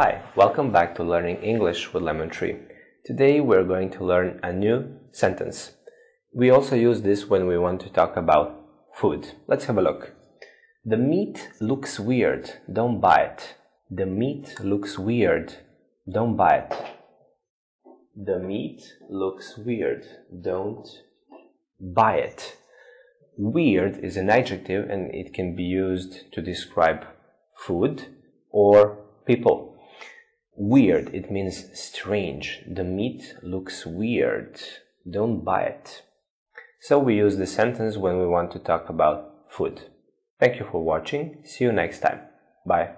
Hi, welcome back to Learning English with Lemon Tree. Today we're going to learn a new sentence. We also use this when we want to talk about food. Let's have a look. The meat looks weird, don't buy it. The meat looks weird, don't buy it. The meat looks weird, don't buy it. Weird is an adjective and it can be used to describe food or people. Weird, it means strange. The meat looks weird. Don't buy it. So we use the sentence when we want to talk about food. Thank you for watching. See you next time. Bye.